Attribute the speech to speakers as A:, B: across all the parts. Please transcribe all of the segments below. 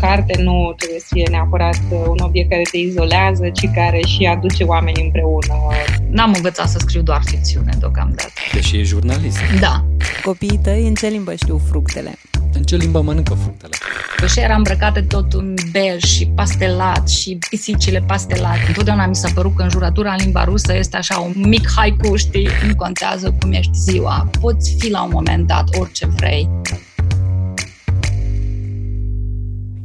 A: carte nu trebuie să fie neapărat un obiect care te izolează, ci care și aduce oamenii împreună.
B: N-am învățat să scriu doar ficțiune deocamdată.
C: Deși e jurnalist.
B: Da.
D: Copiii tăi în ce limbă știu fructele?
C: În ce limbă mănâncă fructele?
B: Și era îmbrăcate tot în bej și pastelat și pisicile pastelate. Întotdeauna mi s-a părut că înjurătura în limba rusă este așa un mic haiku, știi? Nu contează cum ești ziua. Poți fi la un moment dat orice vrei.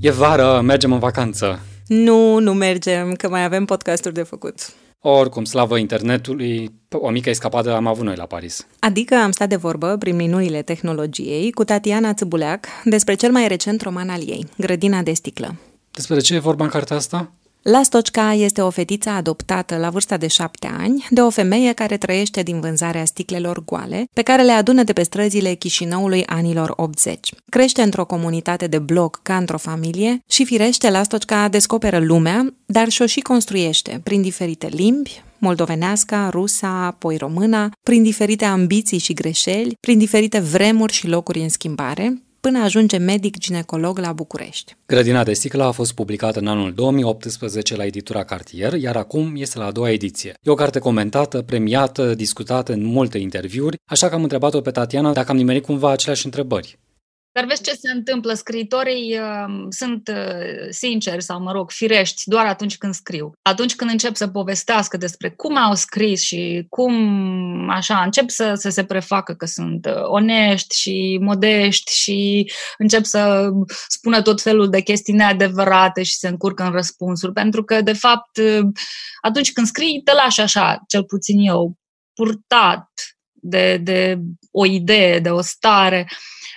C: E vară, mergem în vacanță.
D: Nu, nu mergem, că mai avem podcasturi de făcut.
C: Oricum, slavă internetului, o mică escapadă am avut noi la Paris.
D: Adică am stat de vorbă prin minunile tehnologiei cu Tatiana Țăbuleac despre cel mai recent roman al ei, Grădina de sticlă.
C: Despre ce e vorba în cartea asta?
D: Lastocca este o fetiță adoptată la vârsta de șapte ani de o femeie care trăiește din vânzarea sticlelor goale, pe care le adună de pe străzile Chișinăului anilor 80. Crește într-o comunitate de bloc ca într-o familie și firește Lastocca descoperă lumea, dar și-o și construiește prin diferite limbi, moldovenească, rusa, apoi româna, prin diferite ambiții și greșeli, prin diferite vremuri și locuri în schimbare, până ajunge medic ginecolog la București.
C: Grădina de sticlă a fost publicată în anul 2018 la editura Cartier, iar acum este la a doua ediție. E o carte comentată, premiată, discutată în multe interviuri, așa că am întrebat-o pe Tatiana dacă am nimerit cumva aceleași întrebări.
B: Dar vezi ce se întâmplă? Scriitorii uh, sunt uh, sinceri sau, mă rog, firești doar atunci când scriu. Atunci când încep să povestească despre cum au scris și cum, așa, încep să, să se prefacă că sunt uh, onești și modești și încep să spună tot felul de chestii neadevărate și se încurcă în răspunsuri. Pentru că, de fapt, uh, atunci când scrii, te lași așa, cel puțin eu, purtat de, de o idee, de o stare.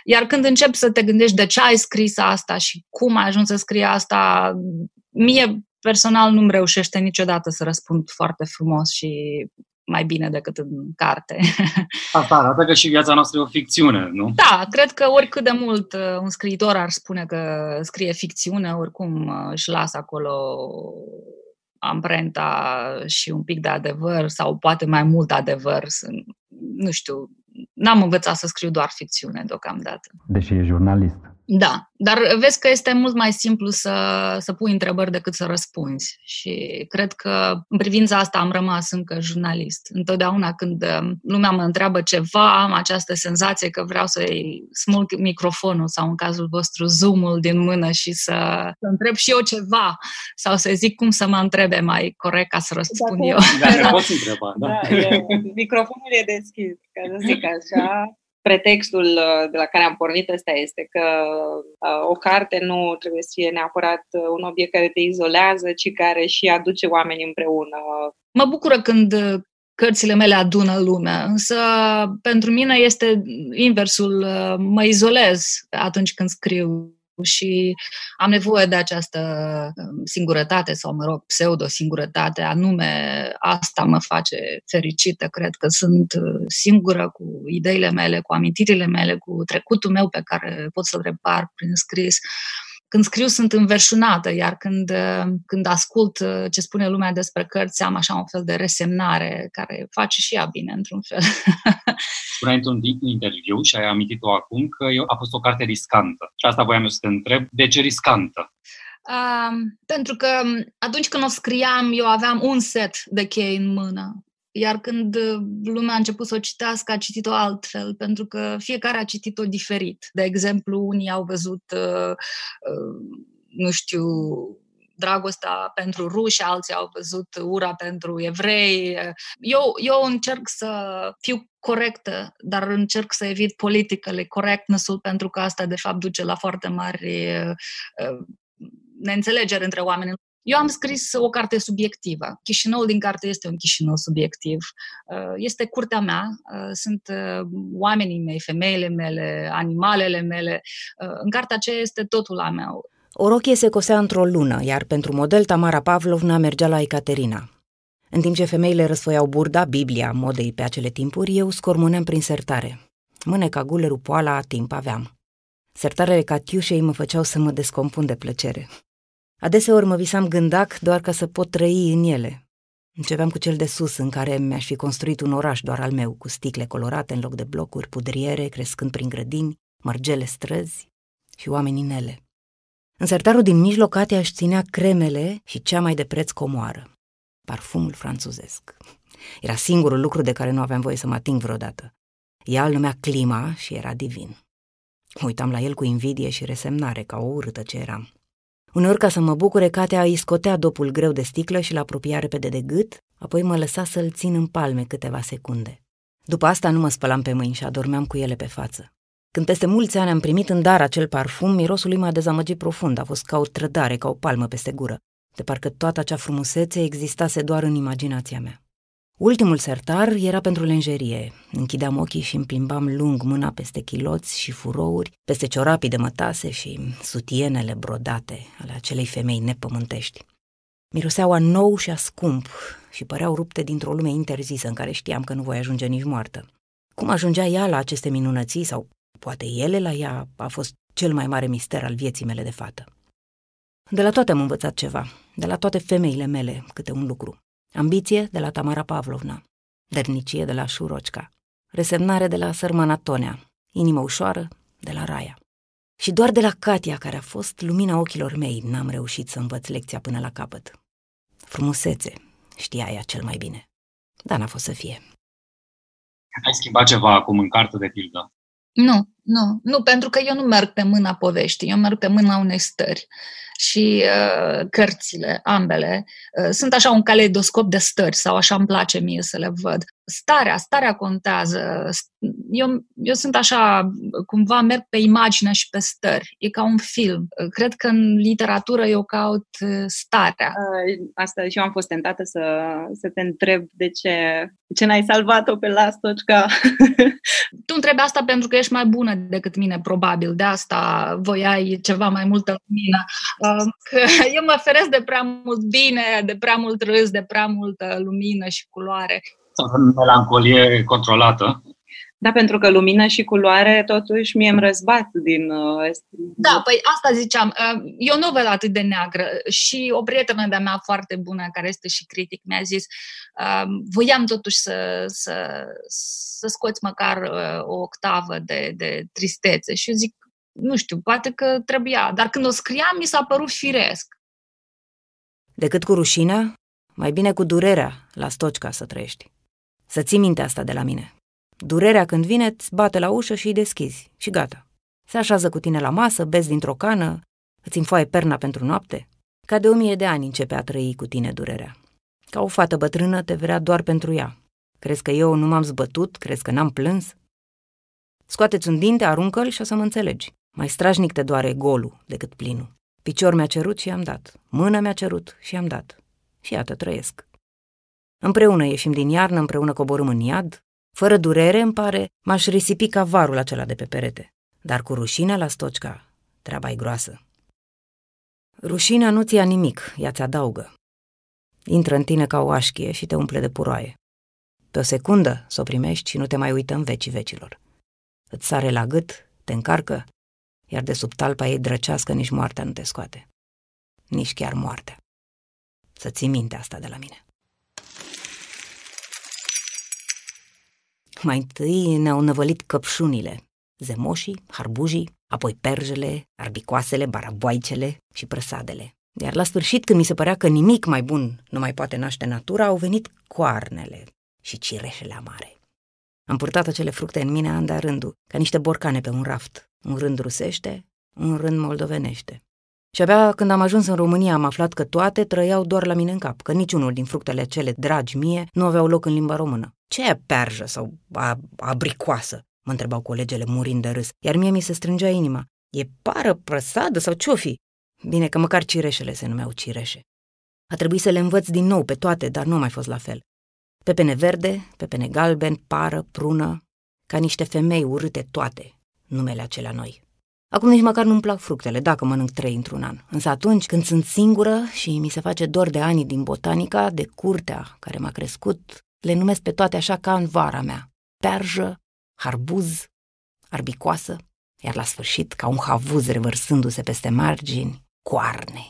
B: Iar când începi să te gândești de ce ai scris asta și cum ai ajuns să scrii asta, mie personal nu-mi reușește niciodată să răspund foarte frumos și mai bine decât în carte.
C: Asta arată că și viața noastră e o ficțiune, nu?
B: Da, cred că oricât de mult uh, un scriitor ar spune că scrie ficțiune, oricum uh, își lasă acolo amprenta și un pic de adevăr sau poate mai mult adevăr. Nu știu, n-am învățat să scriu doar ficțiune deocamdată.
C: Deși e jurnalist.
B: Da, dar vezi că este mult mai simplu să, să pui întrebări decât să răspunzi. Și cred că în privința asta am rămas încă jurnalist. Întotdeauna când um, lumea mă întreabă ceva, am această senzație că vreau să-i smulg microfonul sau în cazul vostru zoom din mână și să, să întreb și eu ceva sau să zic cum să mă întrebe mai corect ca să răspund
A: Dacă,
B: eu.
C: Da, ne poți întreba, da.
A: da e, microfonul e deschis, ca să zic așa. Pretextul uh, de la care am pornit ăsta este că uh, o carte nu trebuie să fie neapărat uh, un obiect care te izolează, ci care și aduce oamenii împreună.
B: Mă bucură când cărțile mele adună lumea, însă pentru mine este inversul, mă izolez atunci când scriu și am nevoie de această um, singurătate sau, mă rog, pseudo-singurătate, anume asta mă face fericită. Cred că sunt uh, singură cu ideile mele, cu amintirile mele, cu trecutul meu pe care pot să-l repar prin scris când scriu sunt înverșunată, iar când, uh, când ascult uh, ce spune lumea despre cărți, am așa un fel de resemnare care face și ea bine, într-un fel.
C: Spuneai într-un interviu și ai amintit-o acum că a fost o carte riscantă. Și asta voiam eu să te întreb, de ce riscantă?
B: Uh, pentru că atunci când o scriam, eu aveam un set de chei în mână iar când uh, lumea a început să o citească, a citit-o altfel, pentru că fiecare a citit-o diferit. De exemplu, unii au văzut, uh, uh, nu știu, dragostea pentru ruși, alții au văzut ura pentru evrei. Eu, eu încerc să fiu corectă, dar încerc să evit politically correctness-ul pentru că asta de fapt duce la foarte mari neînțelegeri între oameni. Eu am scris o carte subiectivă. Chișinăul din carte este un Chișinău subiectiv. Uh, este curtea mea, uh, sunt uh, oamenii mei, femeile mele, animalele mele. În cartea aceea este totul a meu.
E: O rochie se cosea într-o lună, iar pentru model Tamara Pavlovna mergea la Ecaterina. În timp ce femeile răsfoiau burda, Biblia, modei pe acele timpuri, eu scormoneam prin sertare. Mâneca, gulerul, poala, timp aveam. Sertarele Catiușei mă făceau să mă descompun de plăcere. Adeseori mă visam gândac doar ca să pot trăi în ele. Începeam cu cel de sus, în care mi-aș fi construit un oraș doar al meu, cu sticle colorate în loc de blocuri, pudriere, crescând prin grădini, mărgele străzi și oameni în ele. În sertarul din mijloc, Katia își ținea cremele și cea mai de preț comoară. Parfumul franțuzesc. Era singurul lucru de care nu aveam voie să mă ating vreodată. Ea îl numea clima și era divin. Mă uitam la el cu invidie și resemnare, ca o urâtă ce eram. Uneori, ca să mă bucure, Katea îi scotea dopul greu de sticlă și l-apropia repede de gât, apoi mă lăsa să-l țin în palme câteva secunde. După asta nu mă spălam pe mâini și adormeam cu ele pe față. Când peste mulți ani am primit în dar acel parfum, mirosul lui m-a dezamăgit profund, a fost ca o trădare, ca o palmă peste gură, de parcă toată acea frumusețe existase doar în imaginația mea. Ultimul sertar era pentru lenjerie. Închideam ochii și îmi plimbam lung mâna peste chiloți și furouri, peste ciorapii de mătase și sutienele brodate ale acelei femei nepământești. Miroseau a nou și a scump și păreau rupte dintr-o lume interzisă în care știam că nu voi ajunge nici moartă. Cum ajungea ea la aceste minunății sau poate ele la ea a fost cel mai mare mister al vieții mele de fată. De la toate am învățat ceva, de la toate femeile mele câte un lucru. Ambiție de la Tamara Pavlovna, dernicie de la Șurocca, resemnare de la Sărmana Tonea, inimă ușoară de la Raia. Și doar de la Katia, care a fost lumina ochilor mei, n-am reușit să învăț lecția până la capăt. Frumusețe, știa ea cel mai bine. Dar n-a fost să fie.
C: Ai schimbat ceva acum în carte de pildă?
B: Nu, nu, nu, pentru că eu nu merg pe mâna poveștii, eu merg pe mâna unei stări și uh, cărțile, ambele, uh, sunt așa un caleidoscop de stări sau așa îmi place mie să le văd. Starea, starea contează. Eu, eu sunt așa, cumva merg pe imagine și pe stări. E ca un film. Cred că în literatură eu caut uh, starea.
A: Asta și eu am fost tentată să, să te întreb de ce, de ce n-ai salvat-o pe Lastocca.
B: Tu întrebi asta pentru că ești mai bună decât mine, probabil. De asta voiai ceva mai multă lumină. Că eu mă feresc de prea mult bine, de prea mult râs, de prea multă lumină și culoare.
C: Melancolie controlată.
A: Da, pentru că lumină și culoare totuși mie îmi răzbat din... Uh,
B: da, păi asta ziceam. Uh, eu nu văd atât de neagră și o prietenă de-a mea foarte bună, care este și critic, mi-a zis uh, voiam totuși să, să, să scoți măcar o octavă de, de tristețe și eu zic, nu știu, poate că trebuia, dar când o scriam mi s-a părut firesc.
E: Decât cu rușinea, mai bine cu durerea la stocica să trăiești. Să ții minte asta de la mine. Durerea când vine, îți bate la ușă și îi deschizi. Și gata. Se așează cu tine la masă, bezi dintr-o cană, îți înfoaie perna pentru noapte. Ca de o mie de ani începe a trăi cu tine durerea. Ca o fată bătrână te vrea doar pentru ea. Crezi că eu nu m-am zbătut? Crezi că n-am plâns? Scoateți un dinte, aruncă-l și o să mă înțelegi. Mai strajnic te doare golul decât plinul. Picior mi-a cerut și am dat. Mână mi-a cerut și am dat. Și iată, trăiesc. Împreună ieșim din iarnă, împreună coborâm în iad. Fără durere, îmi pare, m-aș risipi ca varul acela de pe perete. Dar cu rușinea la stocica, treaba e groasă. Rușinea nu ți-a nimic, ea ți adaugă. Intră în tine ca o așchie și te umple de puroaie. Pe o secundă să o primești și nu te mai uită în vecii vecilor. Îți sare la gât, te încarcă, iar de sub talpa ei drăcească nici moartea nu te scoate. Nici chiar moartea. Să ții minte asta de la mine. Mai întâi ne-au năvălit căpșunile, zemoșii, harbujii, apoi perjele, arbicoasele, baraboaicele și prăsadele. Iar la sfârșit, când mi se părea că nimic mai bun nu mai poate naște natura, au venit coarnele și cireșele amare. Am purtat acele fructe în mine an de rândul, ca niște borcane pe un raft, un rând rusește, un rând moldovenește. Și abia când am ajuns în România am aflat că toate trăiau doar la mine în cap, că niciunul din fructele cele dragi mie nu aveau loc în limba română. Ce e perjă sau a, abricoasă? Mă întrebau colegele murind de râs, iar mie mi se strângea inima. E pară, prăsadă sau ce-o fi? Bine că măcar cireșele se numeau cireșe. A trebuit să le învăț din nou pe toate, dar nu a mai fost la fel. Pepene verde, pepene galben, pară, prună, ca niște femei urâte toate, numele acelea noi. Acum nici măcar nu-mi plac fructele, dacă mănânc trei într-un an. Însă atunci când sunt singură și mi se face dor de ani din botanica, de curtea care m-a crescut, le numesc pe toate așa ca în vara mea. Perjă, harbuz, arbicoasă, iar la sfârșit, ca un havuz revărsându-se peste margini, coarne.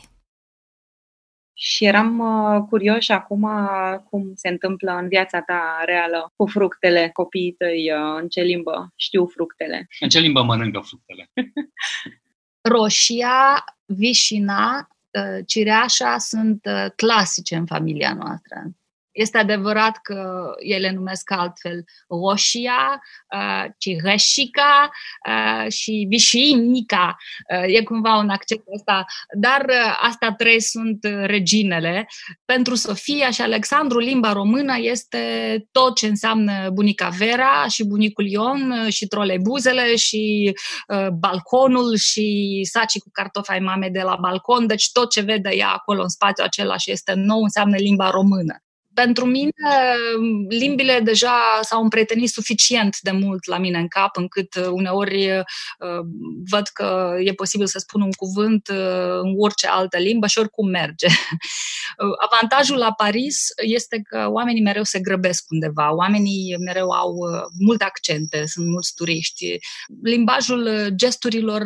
A: Și eram uh, curioși acum uh, cum se întâmplă în viața ta reală cu fructele, copiii tăi, uh, în ce limbă știu fructele.
C: În ce limbă mănâncă fructele?
B: Roșia, vișina, uh, cireașa sunt uh, clasice în familia noastră. Este adevărat că ele numesc altfel roșia, cireșica și vișinica. E cumva un accent ăsta, dar astea trei sunt reginele. Pentru Sofia și Alexandru, limba română este tot ce înseamnă bunica Vera și bunicul Ion și trolebuzele și balconul și sacii cu cartofi ai mame de la balcon, deci tot ce vede ea acolo în spațiu acela și este nou înseamnă limba română pentru mine, limbile deja s-au împrietenit suficient de mult la mine în cap, încât uh, uneori uh, văd că e posibil să spun un cuvânt uh, în orice altă limbă și oricum merge. Avantajul la Paris este că oamenii mereu se grăbesc undeva, oamenii mereu au multe accente, sunt mulți turiști. Limbajul gesturilor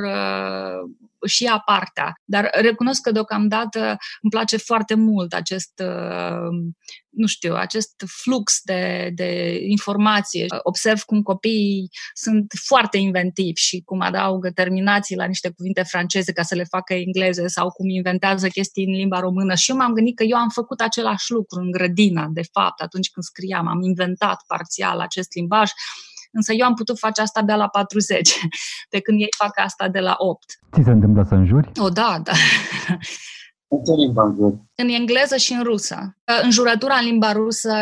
B: și ia partea. Dar recunosc că deocamdată îmi place foarte mult acest, uh, nu știu, acest flux de, de informație. Observ cum copiii sunt foarte inventivi și cum adaugă terminații la niște cuvinte franceze ca să le facă engleze sau cum inventează chestii în limba română. Și eu m-am gândit că eu am făcut același lucru în grădina, de fapt, atunci când scriam. Am inventat parțial acest limbaj însă eu am putut face asta abia la 40, pe când ei fac asta de la 8.
C: Ți se întâmplă să înjuri?
B: O, da, da.
F: În ce limbă înjuri?
B: În engleză și în rusă. Înjurătura în limba rusă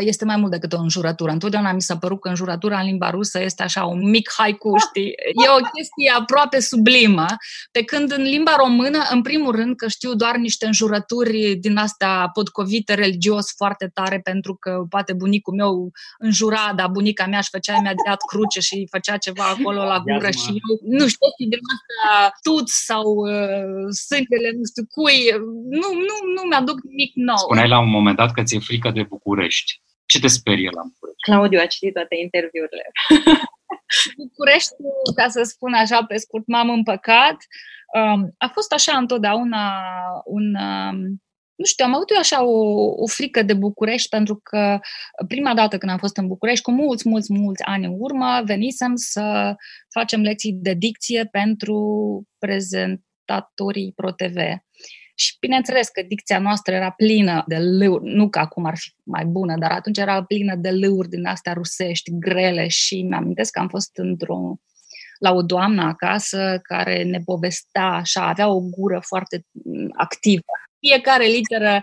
B: este mai mult decât o înjurătură. Întotdeauna mi s-a părut că înjurătura în limba rusă este așa un mic haiku, știi? E o chestie aproape sublimă, pe când în limba română, în primul rând, că știu doar niște înjurături din astea potcovite religios foarte tare, pentru că poate bunicul meu înjura, dar bunica mea își făcea imediat cruce și făcea ceva acolo la gură și eu, nu știu, din asta tut sau uh, sângele, nu știu cui, nu, nu, nu mi-aduc nimic nou.
F: Spuneai la un moment dat că ți-e frică de București. Ce te sperie la București?
A: Claudiu a citit toate interviurile.
B: București, ca să spun așa pe scurt, m-am împăcat. Um, a fost așa întotdeauna un... Um, nu știu, am avut eu așa o, o frică de București pentru că prima dată când am fost în București, cu mulți, mulți, mulți ani în urmă, venisem să facem lecții de dicție pentru prezentatorii ProTV. Și bineînțeles că dicția noastră era plină de lăuri, nu că acum ar fi mai bună, dar atunci era plină de lăuri din astea rusești, grele și mi-amintesc că am fost într-o la o doamnă acasă care ne povestea așa, avea o gură foarte mm, activă. Fiecare literă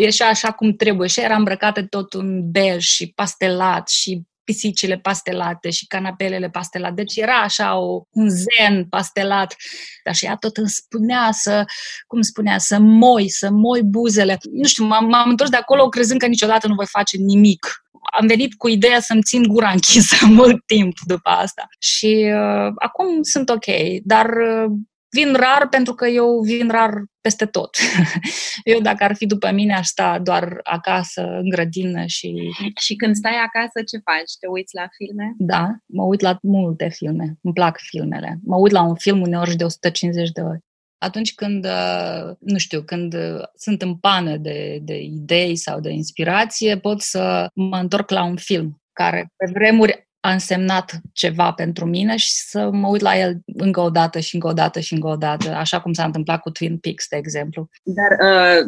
B: ieșea așa cum trebuie și era îmbrăcată tot în bej și pastelat și pisicile pastelate și canapelele pastelate. Deci era așa o, un zen pastelat. Dar și ea tot îmi spunea să, cum spunea, să moi, să moi buzele. Nu știu, m-am, m-am întors de acolo crezând că niciodată nu voi face nimic am venit cu ideea să-mi țin gura închisă mult timp după asta. Și uh, acum sunt ok, dar uh, vin rar pentru că eu vin rar peste tot. Eu, dacă ar fi după mine, aș sta doar acasă, în grădină și...
A: Și când stai acasă, ce faci? Te uiți la filme?
B: Da, mă uit la multe filme. Îmi plac filmele. Mă uit la un film uneori și de 150 de ori. Atunci când, uh, nu știu, când uh, sunt în pană de, de idei sau de inspirație, pot să mă întorc la un film care pe vremuri a însemnat ceva pentru mine și să mă uit la el încă o dată și încă o dată și încă o dată, așa cum s-a întâmplat cu Twin Peaks, de exemplu.
A: Dar uh,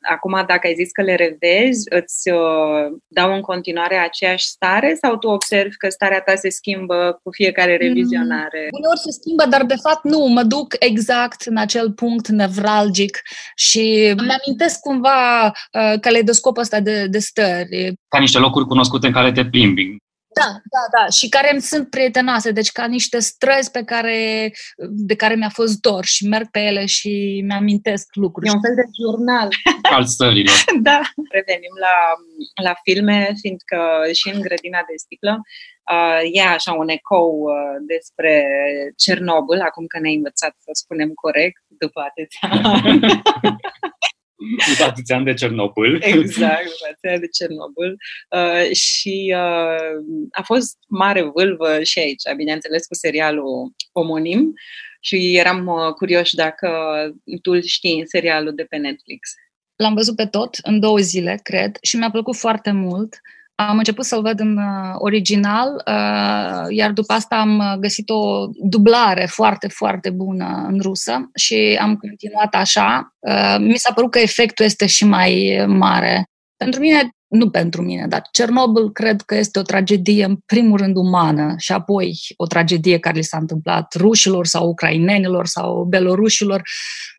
A: acum, dacă ai zis că le revezi, îți uh, dau în continuare aceeași stare sau tu observi că starea ta se schimbă cu fiecare mm. revizionare? Mm,
B: uneori se schimbă, dar de fapt nu, mă duc exact în acel punct nevralgic și îmi amintesc cumva uh, caleidoscopul ăsta de, de stări.
F: Ca niște locuri cunoscute în care te plimbi.
B: Da, da, da. Și care îmi sunt prietenoase, deci ca niște străzi pe care, de care mi-a fost dor și merg pe ele și mi-amintesc lucruri.
A: E un fel de jurnal.
F: Al stărilor.
A: da. Revenim la, la filme, fiindcă și în Grădina de sticlă uh, e așa un ecou uh, despre Cernobâl, acum că ne-ai învățat să spunem corect după atâția
F: după atâția ani de Cernobâl.
A: Exact, după atâția ani de Cernobâl. Uh, și uh, a fost mare vâlvă și aici, bineînțeles, cu serialul omonim și eram uh, curioși dacă tu știi serialul de pe Netflix.
B: L-am văzut pe tot în două zile, cred, și mi-a plăcut foarte mult. Am început să-l văd în uh, original, uh, iar după asta am găsit o dublare foarte, foarte bună în rusă și am continuat așa. Uh, mi s-a părut că efectul este și mai mare. Pentru mine, nu pentru mine, dar Cernobâl cred că este o tragedie în primul rând umană și apoi o tragedie care li s-a întâmplat rușilor sau ucrainenilor sau belorușilor.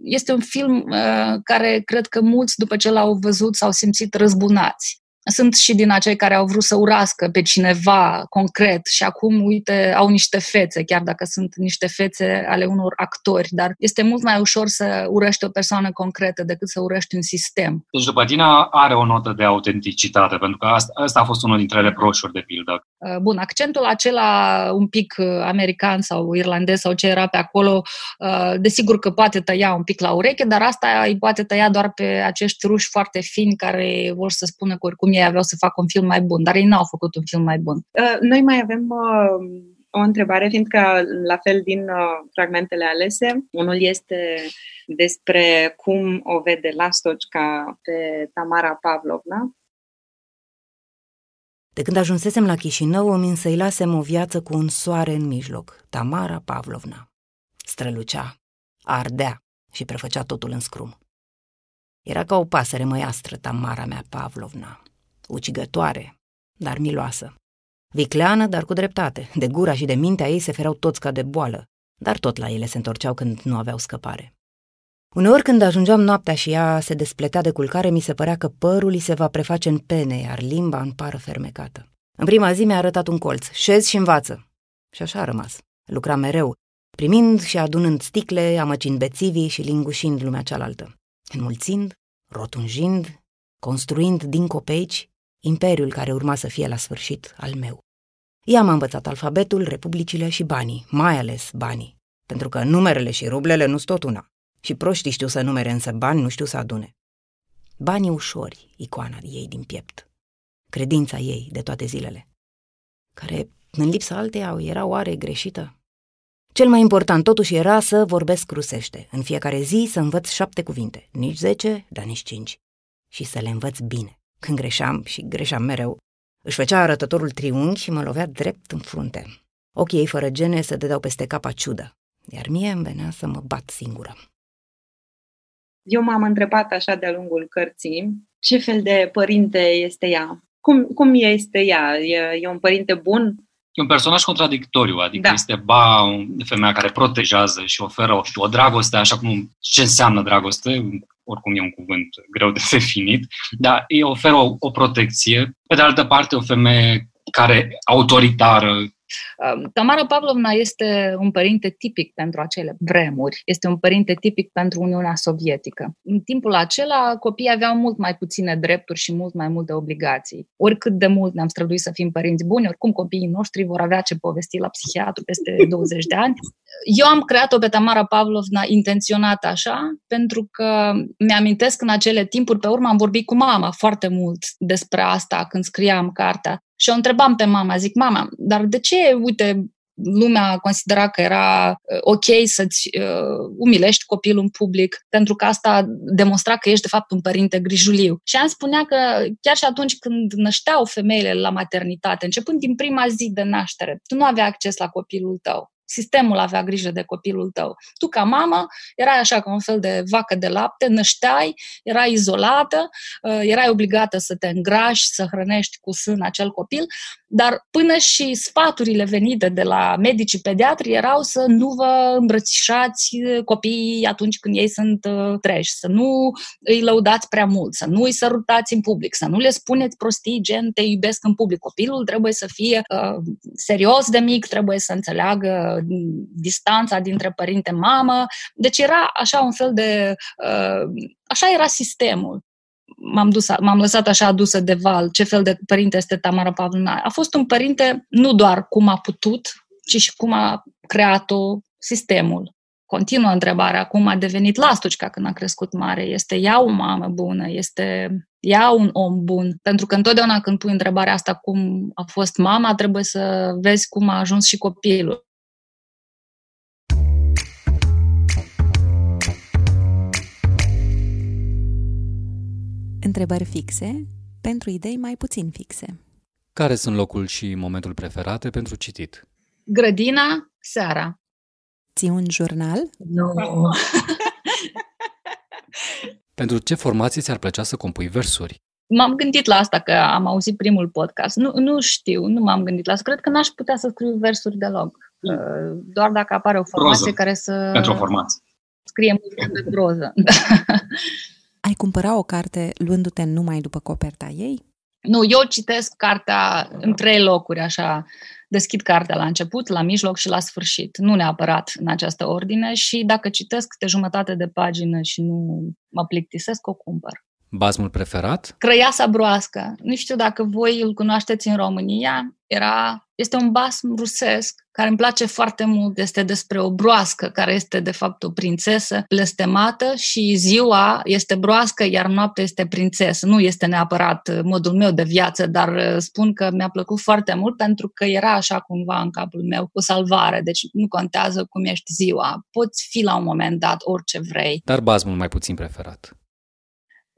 B: Este un film uh, care cred că mulți după ce l-au văzut s-au simțit răzbunați. Sunt și din acei care au vrut să urască pe cineva concret și acum, uite, au niște fețe, chiar dacă sunt niște fețe ale unor actori, dar este mult mai ușor să urăști o persoană concretă decât să urăști un sistem.
F: Deci, după tine, are o notă de autenticitate, pentru că asta, asta a fost unul dintre reproșuri, de pildă.
B: Uh, bun, accentul acela un pic uh, american sau irlandez sau ce era pe acolo, uh, desigur că poate tăia un pic la ureche, dar asta îi poate tăia doar pe acești ruși foarte fini care vor să spună că oricum ei aveau să facă un film mai bun, dar ei n-au făcut un film mai bun.
A: Uh, noi mai avem uh, o întrebare, fiindcă la fel din uh, fragmentele alese, unul este despre cum o vede Lastocca pe Tamara Pavlovna.
E: De când ajunsesem la Chișinău, îmi însăilasem o viață cu un soare în mijloc, Tamara Pavlovna. Strălucea, ardea și prefăcea totul în scrum. Era ca o pasăre măiastră, Tamara mea Pavlovna ucigătoare, dar miloasă. Vicleană, dar cu dreptate. De gura și de mintea ei se fereau toți ca de boală, dar tot la ele se întorceau când nu aveau scăpare. Uneori când ajungeam noaptea și ea se despletea de culcare, mi se părea că părul îi se va preface în pene, iar limba în pară fermecată. În prima zi mi-a arătat un colț, șez și învață. Și așa a rămas. Lucra mereu, primind și adunând sticle, amăcind bețivii și lingușind lumea cealaltă. Înmulțind, rotunjind, construind din copeici imperiul care urma să fie la sfârșit al meu. Ea m-a învățat alfabetul, republicile și banii, mai ales banii, pentru că numerele și rublele nu sunt tot una. Și proștii știu să numere, însă bani nu știu să adune. Banii ușori, icoana ei din piept. Credința ei de toate zilele. Care, în lipsa alteia, era oare greșită? Cel mai important totuși era să vorbesc rusește. În fiecare zi să învăț șapte cuvinte, nici zece, dar nici cinci. Și să le învăț bine. Când greșeam și greșeam mereu, își făcea arătătorul triunghi și mă lovea drept în frunte. Ochii ei fără gene se dădeau peste capa ciudă, iar mie îmi venea să mă bat singură.
A: Eu m-am întrebat așa de-a lungul cărții ce fel de părinte este ea. Cum, cum este ea? E, e un părinte bun?
F: E un personaj contradictoriu, adică da. este ba o femeie care protejează și oferă o, o dragoste, așa cum ce înseamnă dragoste, oricum e un cuvânt greu de definit, dar îi oferă o, o protecție. Pe de altă parte, o femeie care autoritară,
B: Tamara Pavlovna este un părinte tipic pentru acele vremuri, este un părinte tipic pentru Uniunea Sovietică. În timpul acela, copiii aveau mult mai puține drepturi și mult mai multe obligații. Oricât de mult ne-am străduit să fim părinți buni, oricum copiii noștri vor avea ce povesti la psihiatru peste 20 de ani. Eu am creat-o pe Tamara Pavlovna intenționat așa, pentru că mi-amintesc în acele timpuri, pe urmă am vorbit cu mama foarte mult despre asta când scriam cartea și o întrebam pe mama, zic, mama, dar de ce, uite, lumea considera că era uh, ok să-ți uh, umilești copilul în public, pentru că asta demonstra că ești de fapt un părinte grijuliu. Și am spunea că chiar și atunci când nășteau femeile la maternitate, începând din prima zi de naștere, tu nu aveai acces la copilul tău. Sistemul avea grijă de copilul tău. Tu, ca mamă, erai așa ca un fel de vacă de lapte, nășteai, erai izolată, uh, erai obligată să te îngrași, să hrănești cu sân acel copil, dar până și sfaturile venite de la medicii pediatri erau să nu vă îmbrățișați copiii atunci când ei sunt uh, treji, să nu îi lăudați prea mult, să nu îi sărutați în public, să nu le spuneți prostii gen te iubesc în public. Copilul trebuie să fie uh, serios de mic, trebuie să înțeleagă distanța dintre părinte-mamă. Deci era așa un fel de... Uh, așa era sistemul m-am, dus, m-am lăsat așa adusă de val ce fel de părinte este Tamara Pavlina. A fost un părinte nu doar cum a putut, ci și cum a creat-o sistemul. Continuă întrebarea, cum a devenit Lastucica când a crescut mare? Este ea o mamă bună? Este ea un om bun? Pentru că întotdeauna când pui întrebarea asta cum a fost mama, trebuie să vezi cum a ajuns și copilul.
D: Întrebări fixe pentru idei mai puțin fixe.
C: Care sunt locul și momentul preferate pentru citit?
B: Grădina, seara.
D: Ții un jurnal?
B: Nu.
C: Pentru ce formație ți-ar plăcea să compui versuri?
B: M-am gândit la asta, că am auzit primul podcast. Nu, nu știu, nu m-am gândit la asta. Cred că n-aș putea să scriu versuri deloc. Doar dacă apare o formație
F: Proză.
B: care să
F: Pentru o formație.
B: scrie mult de proză.
D: Ai cumpăra o carte luându-te numai după coperta ei?
B: Nu, eu citesc cartea în trei locuri, așa. Deschid cartea la început, la mijloc și la sfârșit. Nu neapărat în această ordine și dacă citesc câte jumătate de pagină și nu mă plictisesc, o cumpăr.
C: Basmul preferat?
B: Crăiasa broască. Nu știu dacă voi îl cunoașteți în România. Era, este un basm rusesc care îmi place foarte mult. Este despre o broască care este de fapt o prințesă blestemată și ziua este broască, iar noaptea este prințesă. Nu este neapărat modul meu de viață, dar uh, spun că mi-a plăcut foarte mult pentru că era așa cumva în capul meu o salvare. Deci nu contează cum ești ziua. Poți fi la un moment dat orice vrei.
C: Dar basmul mai puțin preferat.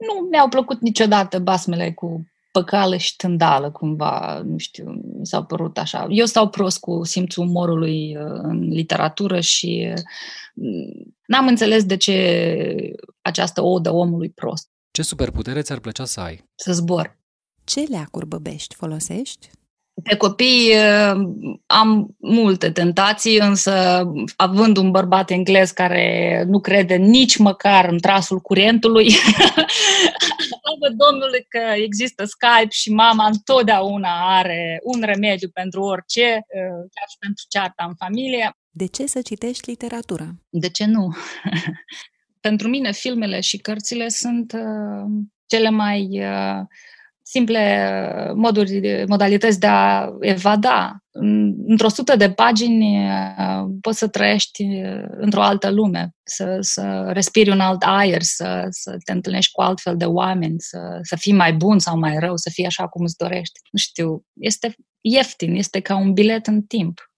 B: Nu mi-au plăcut niciodată basmele cu păcală și tândală, cumva, nu știu, mi s-au părut așa. Eu stau prost cu simțul umorului uh, în literatură și uh, n-am înțeles de ce această odă omului prost.
C: Ce superputere ți-ar plăcea să ai?
B: Să zbor.
D: Ce leacuri băbești folosești?
B: Pe copii uh, am multe tentații, însă având un bărbat englez care nu crede nici măcar în trasul curentului, slavă Domnului că există Skype și mama întotdeauna are un remediu pentru orice, uh, chiar și pentru cearta în familie.
D: De ce să citești literatura?
B: De ce nu? pentru mine, filmele și cărțile sunt uh, cele mai uh, simple uh, moduri, de- modalități de a evada. În- Într-o sută de pagini uh, poți să trăiești uh, într-o altă lume, să, să respiri un alt aer, să, să te întâlnești cu altfel de oameni, să, să fii mai bun sau mai rău, să fii așa cum îți dorești. Nu știu, este ieftin, este ca un bilet în timp.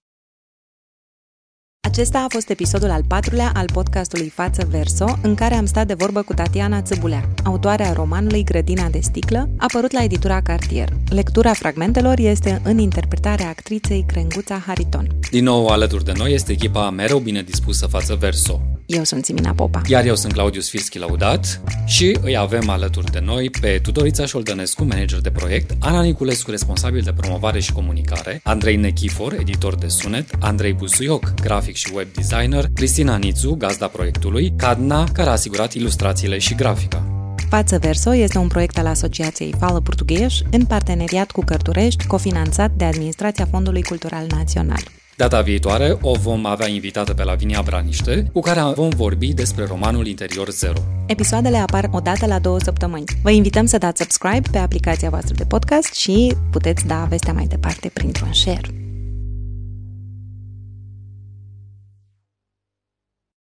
D: Acesta a fost episodul al patrulea al podcastului Față Verso, în care am stat de vorbă cu Tatiana Țăbulea, autoarea romanului Grădina de sticlă, apărut la editura Cartier. Lectura fragmentelor este în interpretarea actriței Crenguța Hariton.
C: Din nou alături de noi este echipa mereu bine dispusă față verso.
D: Eu sunt Simina Popa.
C: Iar eu sunt Claudiu Sfirski Laudat și îi avem alături de noi pe Tudorița Șoldănescu, manager de proiect, Ana Niculescu, responsabil de promovare și comunicare, Andrei Nechifor, editor de sunet, Andrei Busuioc, grafic și web designer, Cristina Nițu, gazda proiectului, Cadna, care a asigurat ilustrațiile și grafica.
D: Față Verso este un proiect al Asociației Fală Portugheș în parteneriat cu Cărturești, cofinanțat de Administrația Fondului Cultural Național.
C: Data viitoare o vom avea invitată pe Lavinia Braniște, cu care vom vorbi despre romanul Interior Zero.
D: Episoadele apar o dată la două săptămâni. Vă invităm să dați subscribe pe aplicația voastră de podcast și puteți da vestea mai departe printr-un share.